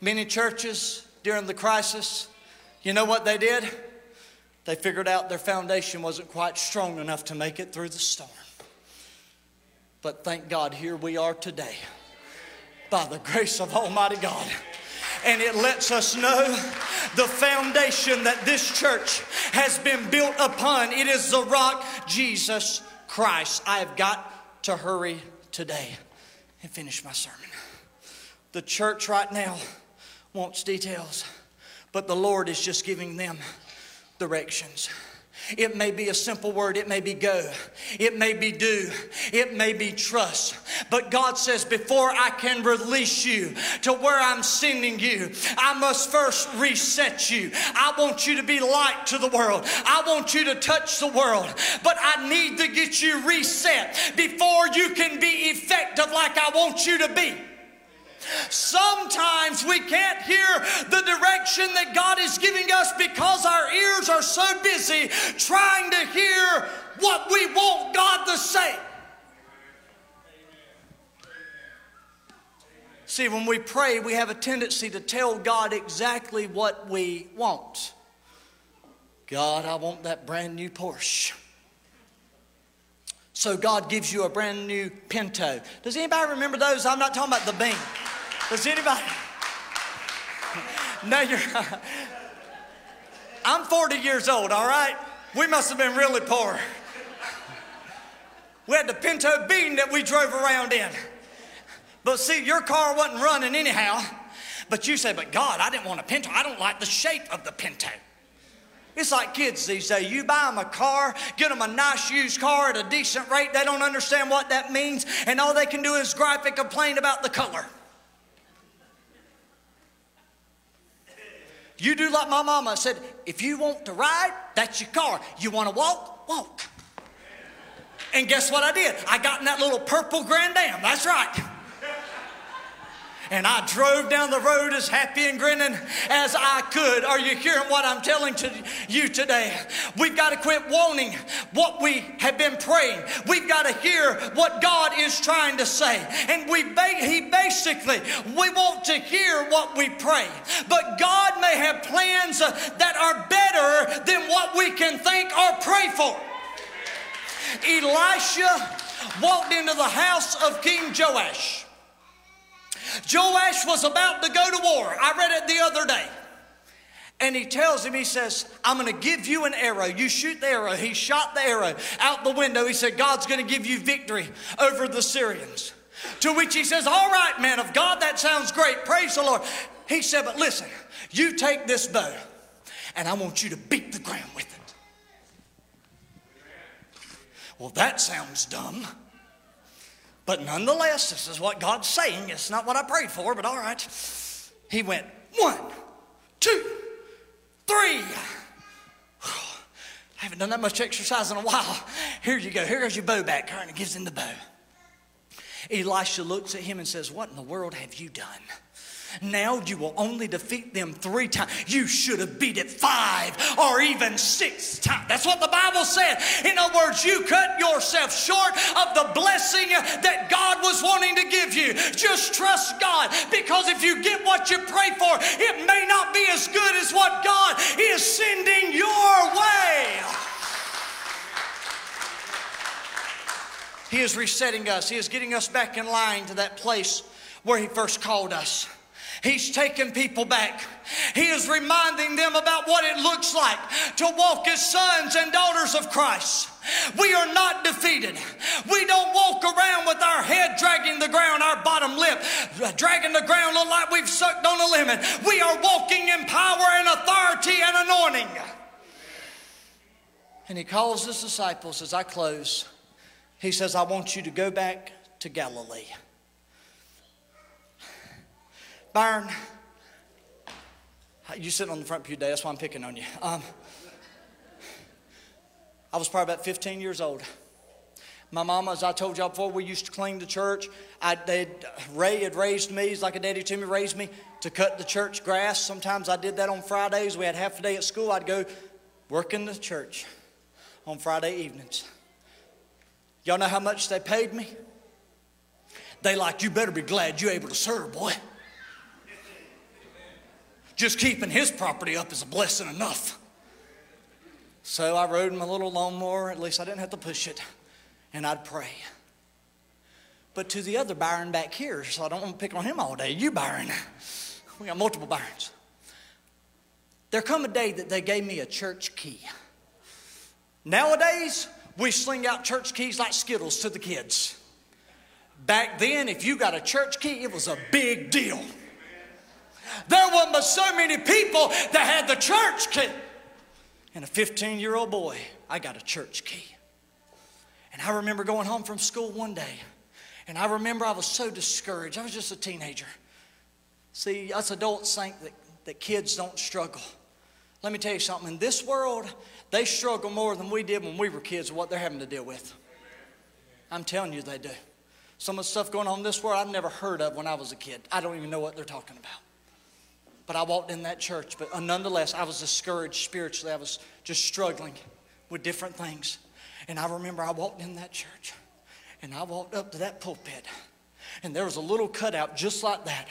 Speaker 5: Many churches during the crisis, you know what they did? They figured out their foundation wasn't quite strong enough to make it through the storm. But thank God, here we are today. by the grace of Almighty God. And it lets us know the foundation that this church has been built upon. It is the rock, Jesus Christ. I have got to hurry today and finish my sermon. The church right now wants details, but the Lord is just giving them directions. It may be a simple word, it may be go, it may be do, it may be trust. But God says, before I can release you to where I'm sending you, I must first reset you. I want you to be light to the world, I want you to touch the world, but I need to get you reset before you can be effective like I want you to be. Sometimes we can't hear the direction that God is giving us because our ears are so busy trying to hear what we want God to say. See, when we pray, we have a tendency to tell God exactly what we want. God, I want that brand new Porsche. So God gives you a brand new Pinto. Does anybody remember those? I'm not talking about the bean. Does anybody? No, you're. I'm 40 years old, all right? We must have been really poor. We had the Pinto Bean that we drove around in. But see, your car wasn't running anyhow. But you say, but God, I didn't want a Pinto. I don't like the shape of the Pinto. It's like kids these days. You buy them a car, get them a nice used car at a decent rate. They don't understand what that means, and all they can do is gripe and complain about the color. You do like my mama I said, if you want to ride, that's your car. You want to walk, walk. And guess what I did? I got in that little purple Grand Am. That's right. And I drove down the road as happy and grinning as I could. Are you hearing what I'm telling to you today? We've got to quit wanting what we have been praying. We've got to hear what God is trying to say. And we he basically, we want to hear what we pray. But God may have plans that are better than what we can think or pray for. Elisha walked into the house of King Joash. Joash was about to go to war. I read it the other day. And he tells him, he says, I'm going to give you an arrow. You shoot the arrow. He shot the arrow out the window. He said, God's going to give you victory over the Syrians. To which he says, All right, man of God, that sounds great. Praise the Lord. He said, But listen, you take this bow, and I want you to beat the ground with it. Well, that sounds dumb. But nonetheless, this is what God's saying. It's not what I prayed for, but all right. He went one, two, three. I haven't done that much exercise in a while. Here you go. Here goes your bow back. And he gives him the bow. Elisha looks at him and says, What in the world have you done? Now you will only defeat them three times. You should have beat it five or even six times. That's what the Bible said. In other words, you cut yourself short of the blessing that God was wanting to give you. Just trust God because if you get what you pray for, it may not be as good as what God is sending your way. He is resetting us. He is getting us back in line to that place where He first called us. He's taking people back. He is reminding them about what it looks like to walk as sons and daughters of Christ. We are not defeated. We don't walk around with our head dragging the ground, our bottom lip uh, dragging the ground, look like we've sucked on a lemon. We are walking in power and authority and anointing. And he calls his disciples as I close. He says, I want you to go back to Galilee. Byron, you sitting on the front pew today, that's why I'm picking on you. Um, I was probably about 15 years old. My mama, as I told y'all before, we used to clean the church. I, Ray had raised me, he's like a daddy to me, raised me to cut the church grass. Sometimes I did that on Fridays. We had half a day at school. I'd go work in the church on Friday evenings. Y'all know how much they paid me? They like, you better be glad you're able to serve, boy. Just keeping his property up is a blessing enough. So I rode my little lawnmower, at least I didn't have to push it, and I'd pray. But to the other Byron back here, so I don't want to pick on him all day. You, Byron. We got multiple Byrons. There come a day that they gave me a church key. Nowadays, we sling out church keys like Skittles to the kids. Back then, if you got a church key, it was a big deal. There wasn't so many people that had the church key. And a 15 year old boy, I got a church key. And I remember going home from school one day, and I remember I was so discouraged. I was just a teenager. See, us adults think that, that kids don't struggle. Let me tell you something. In this world, they struggle more than we did when we were kids what they're having to deal with. I'm telling you, they do. Some of the stuff going on in this world I've never heard of when I was a kid. I don't even know what they're talking about. But I walked in that church, but uh, nonetheless, I was discouraged spiritually. I was just struggling with different things. And I remember I walked in that church and I walked up to that pulpit, and there was a little cutout just like that.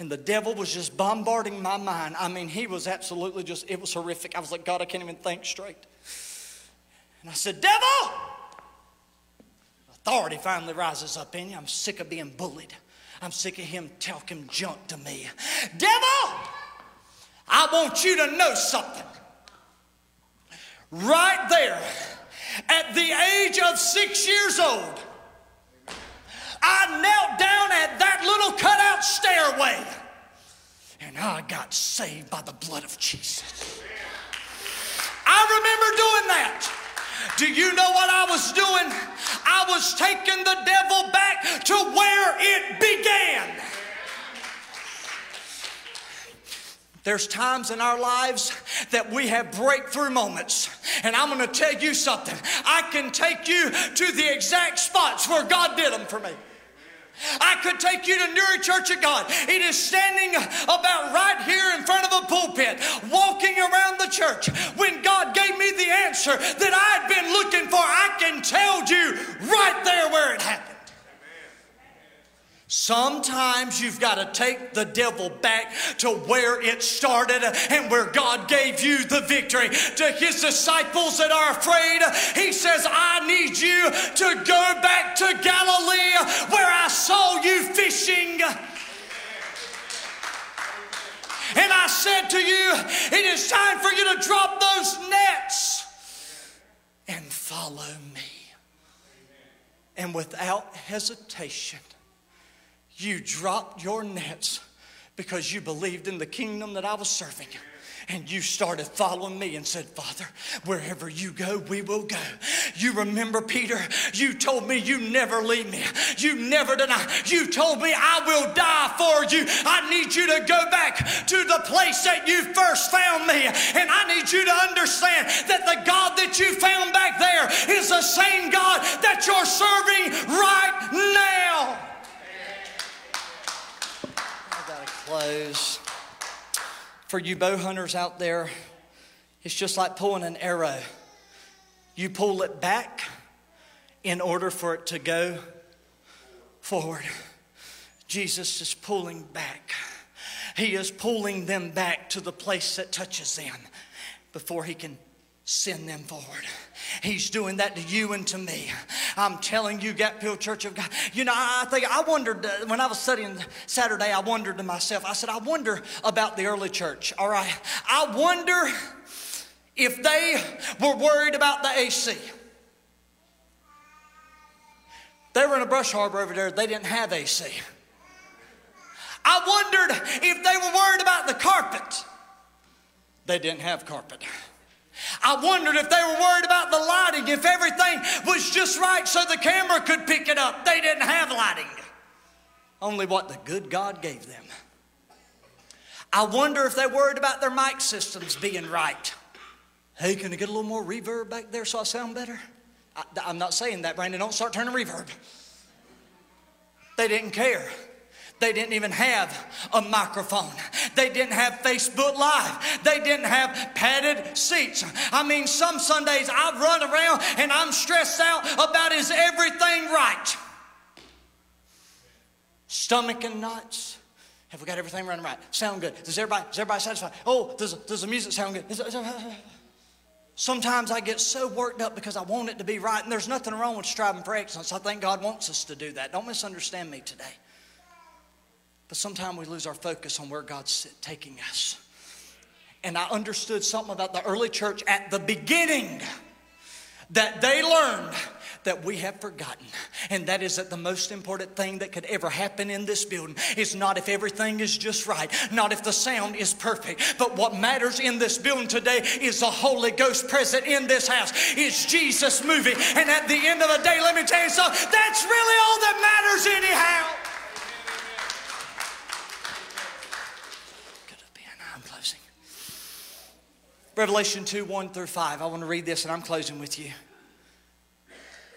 Speaker 5: And the devil was just bombarding my mind. I mean, he was absolutely just, it was horrific. I was like, God, I can't even think straight. And I said, Devil! Authority finally rises up in you. I'm sick of being bullied. I'm sick of him talking junk to me. Devil! I want you to know something. Right there, at the age of six years old, I knelt down at that little cutout stairway and I got saved by the blood of Jesus. I remember doing that. Do you know what I was doing? I was taking the devil back to where it began. There's times in our lives that we have breakthrough moments. And I'm going to tell you something. I can take you to the exact spots where God did them for me. I could take you to Newry Church of God. It is standing about right here in front of a pulpit, walking around the church. When God gave me the answer that I'd been looking for, I can tell you right there where it happened. Sometimes you've got to take the devil back to where it started and where God gave you the victory. To his disciples that are afraid, he says, I need you to go back to Galilee where I saw you fishing. And I said to you, it is time for you to drop those nets and follow me. And without hesitation, you dropped your nets because you believed in the kingdom that I was serving. And you started following me and said, Father, wherever you go, we will go. You remember, Peter, you told me you never leave me. You never deny. You told me I will die for you. I need you to go back to the place that you first found me. And I need you to understand that the God that you found back there is the same God that you're serving right now. Close. For you bow hunters out there, it's just like pulling an arrow. You pull it back in order for it to go forward. Jesus is pulling back. He is pulling them back to the place that touches them before he can send them forward. He's doing that to you and to me. I'm telling you, Gapville Church of God. You know, I think I wondered uh, when I was studying Saturday, I wondered to myself, I said, I wonder about the early church. All right. I wonder if they were worried about the AC. They were in a brush harbor over there, they didn't have AC. I wondered if they were worried about the carpet. They didn't have carpet. I wondered if they were worried about the lighting, if everything was just right so the camera could pick it up. They didn't have lighting, only what the good God gave them. I wonder if they worried about their mic systems being right. Hey, can I get a little more reverb back there so I sound better? I, am not saying that, Brandon. Don't start turning reverb. They didn't care. They didn't even have a microphone. They didn't have Facebook Live. They didn't have padded seats. I mean, some Sundays I run around and I'm stressed out about is everything right? Stomach and knots. Have we got everything running right? Sound good? Does everybody, is everybody satisfied? Oh, does, does the music sound good? Sometimes I get so worked up because I want it to be right, and there's nothing wrong with striving for excellence. I think God wants us to do that. Don't misunderstand me today. But sometimes we lose our focus on where God's taking us. And I understood something about the early church at the beginning that they learned that we have forgotten. And that is that the most important thing that could ever happen in this building is not if everything is just right, not if the sound is perfect, but what matters in this building today is the Holy Ghost present in this house. Is Jesus moving? And at the end of the day, let me tell you something, that's really all that matters anyhow. Could have been. I'm closing. Revelation 2 1 through 5. I want to read this and I'm closing with you.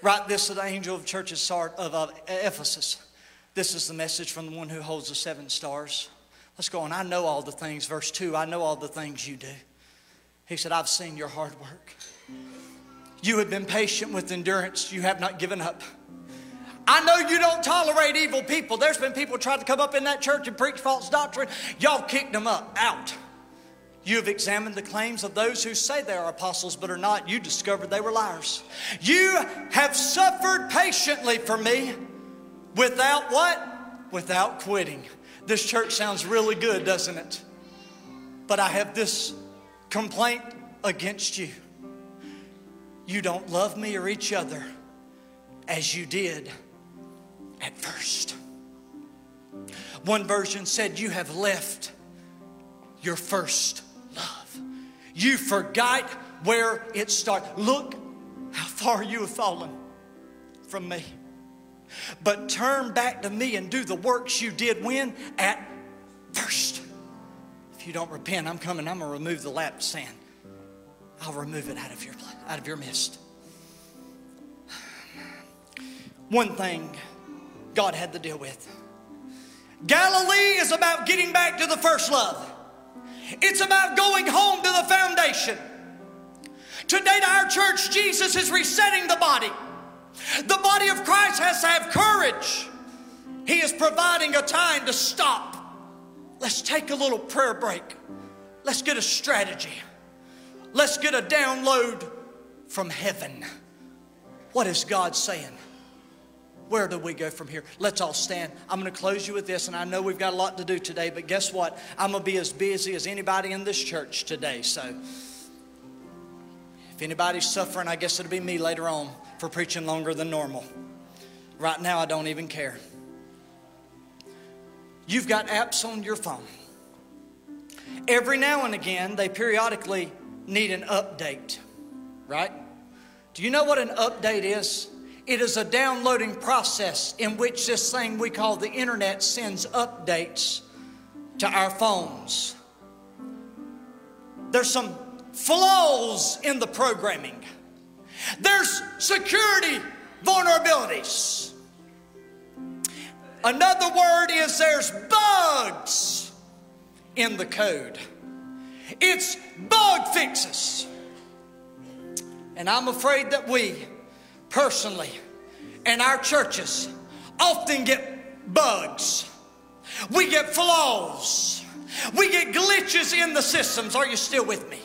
Speaker 5: Write this to the angel of the church of Ephesus. This is the message from the one who holds the seven stars. Let's go on. I know all the things. Verse 2 I know all the things you do. He said, I've seen your hard work. You have been patient with endurance. You have not given up. I know you don't tolerate evil people. There's been people trying to come up in that church and preach false doctrine. Y'all kicked them up, out. You have examined the claims of those who say they are apostles but are not. You discovered they were liars. You have suffered patiently for me without what? Without quitting. This church sounds really good, doesn't it? But I have this complaint against you. You don't love me or each other as you did at first. One version said, You have left your first you forgot where it started. Look how far you have fallen from me. But turn back to me and do the works you did when? At first. If you don't repent, I'm coming. I'm going to remove the lampstand. I'll remove it out of your out of your midst. One thing God had to deal with. Galilee is about getting back to the first love. It's about going home to the foundation. Today, to our church, Jesus is resetting the body. The body of Christ has to have courage. He is providing a time to stop. Let's take a little prayer break. Let's get a strategy. Let's get a download from heaven. What is God saying? Where do we go from here? Let's all stand. I'm going to close you with this, and I know we've got a lot to do today, but guess what? I'm going to be as busy as anybody in this church today. So if anybody's suffering, I guess it'll be me later on for preaching longer than normal. Right now, I don't even care. You've got apps on your phone. Every now and again, they periodically need an update, right? Do you know what an update is? It is a downloading process in which this thing we call the internet sends updates to our phones. There's some flaws in the programming. There's security vulnerabilities. Another word is there's bugs in the code. It's bug fixes. And I'm afraid that we personally and our churches often get bugs. We get flaws. We get glitches in the systems. Are you still with me?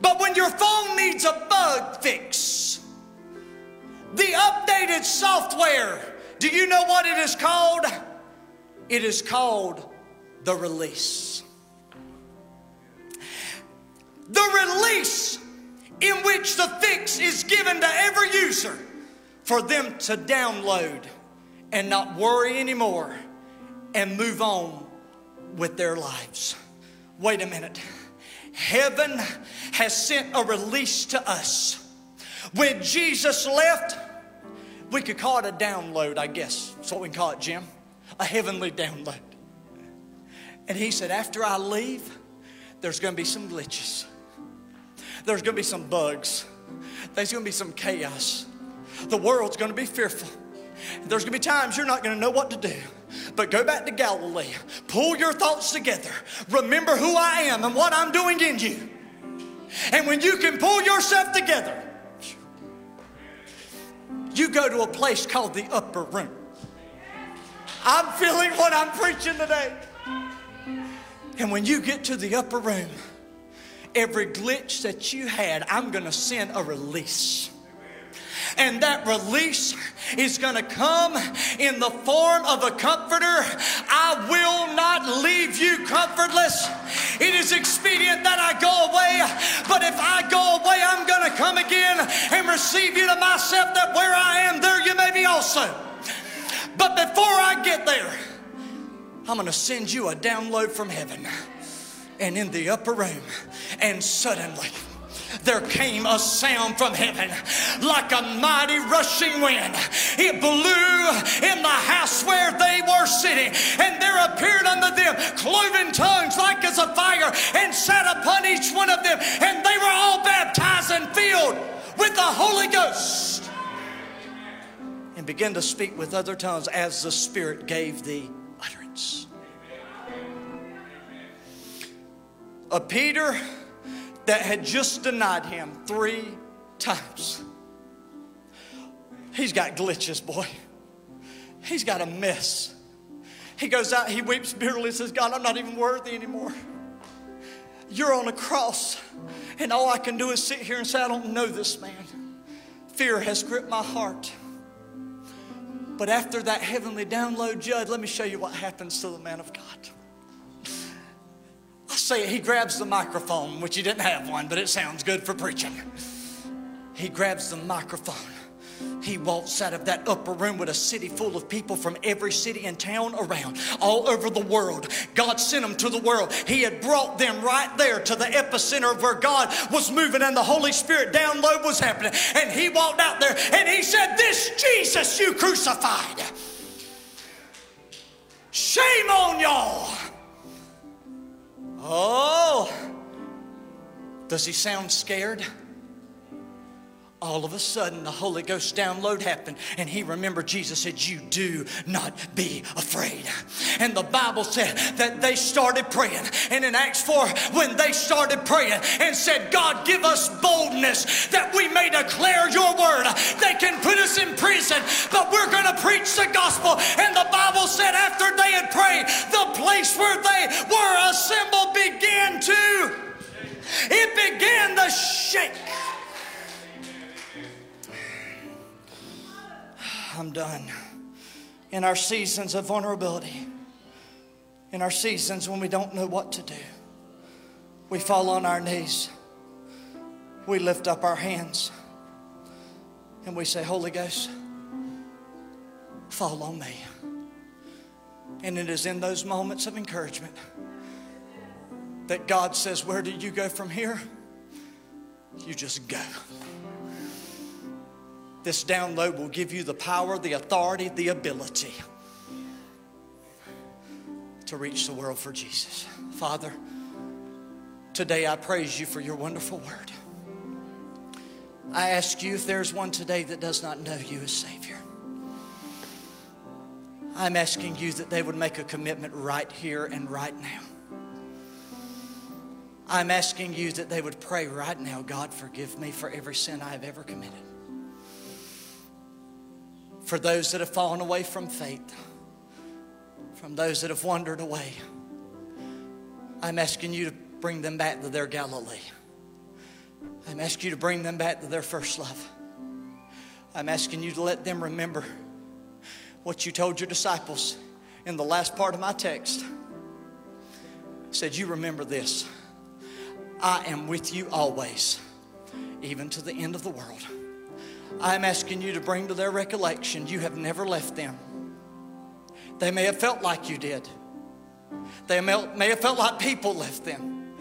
Speaker 5: But when your phone needs a bug fix, the updated software, do you know what it is called? It is called the release. The release in which the fix is given to every user for them to download and not worry anymore and move on with their lives. Wait a minute. Heaven has sent a release to us. When Jesus left, we could call it a download, I guess. That's what we can call it, Jim. A heavenly download. And he said, After I leave, there's going to be some glitches there's to be some bugs, there's to be some chaos. The world's to be fearful. There's to be times you're not to know what to do. But go back to Galilee. Pull your thoughts together. Remember who I am and what I'm doing in you. And when you can pull yourself together, you go to a place called the upper room. I'm feeling what I'm preaching today. And when you get to the upper room, every glitch that you had, I'm going to send a release. And that release is going to come in the form of a comforter. I will not leave you comfortless. It is expedient that I go away, but if I go away, I'm going to come again and receive you to myself, that where I am, there you may be also. But before I get there, I'm going to send you a download from heaven. And in the upper room, and suddenly, there came a sound from heaven like a mighty rushing wind. It blew in the house where they were sitting, and there appeared unto them cloven tongues like as a fire, and sat upon each one of them, and they were all baptized and filled with the Holy Ghost. And began to speak with other tongues as the Spirit gave the utterance. A Peter that had just denied him three times. He's got glitches, boy. He's got a mess. He goes out, he weeps bitterly, says, God, I'm not even worthy anymore. You're on a cross, and all I can do is sit here and say, I don't know this man. Fear has gripped my heart. But after that heavenly download, Judge, let me show you what happens to the man of God. I say it, he grabs the microphone, which he didn't have one, but it sounds good for preaching. He grabs the microphone. He walks out of that upper room with a city full of people from every city and town around, all over the world. God sent them to the world. He had brought them right there to the epicenter of where God was moving and the Holy Spirit download was happening. And he walked out there and he said, This Jesus you crucified. Shame on y'all. Oh, does he sound scared? All of a sudden, the Holy Ghost download happened, and he remembered Jesus said, You do not be afraid. And the Bible said that they started praying. And in Acts 4, when they started praying and said, God, give us boldness that we may declare your word. They can put us in prison, but we're going to preach the gospel. And the Bible said, after they had prayed, the place where they done. In our seasons of vulnerability, in our seasons when we don't know what to do, we fall on our knees, we lift up our hands, and we say, Holy Ghost, fall on me. And it is in those moments of encouragement that God says, Where do you go from here? You just go. This download will give you the power, the authority, the ability to reach the world for Jesus. Father, today I praise you for your wonderful word. I ask you if there's one today that does not know you as Savior. I'm asking you that they would make a commitment right here and right now. I'm asking you that they would pray right now God, forgive me for every sin I have ever committed for those that have fallen away from faith, from those that have wandered away. I'm asking you to bring them back to their Galilee. I'm asking you to bring them back to their first love. I'm asking you to let them remember what you told your disciples in the last part of my text. said, You remember this. I am with you always, even to the end of the world. I'm asking you to bring to their recollection you have never left them. They may have felt like you did, they may have felt like people left them,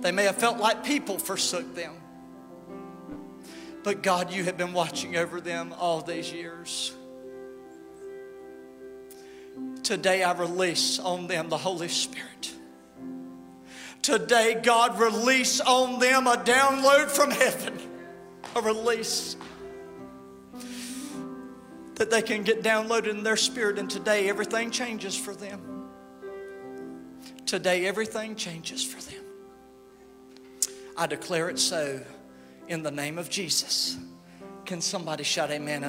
Speaker 5: they may have felt like people forsook them. But God, you have been watching over them all these years. Today I release on them the Holy Spirit. Today, God, release on them a download from heaven a release that they can get downloaded in their spirit. And today, everything changes for them. Today, everything changes for them. I declare it so in the name of Jesus. Can somebody shout amen?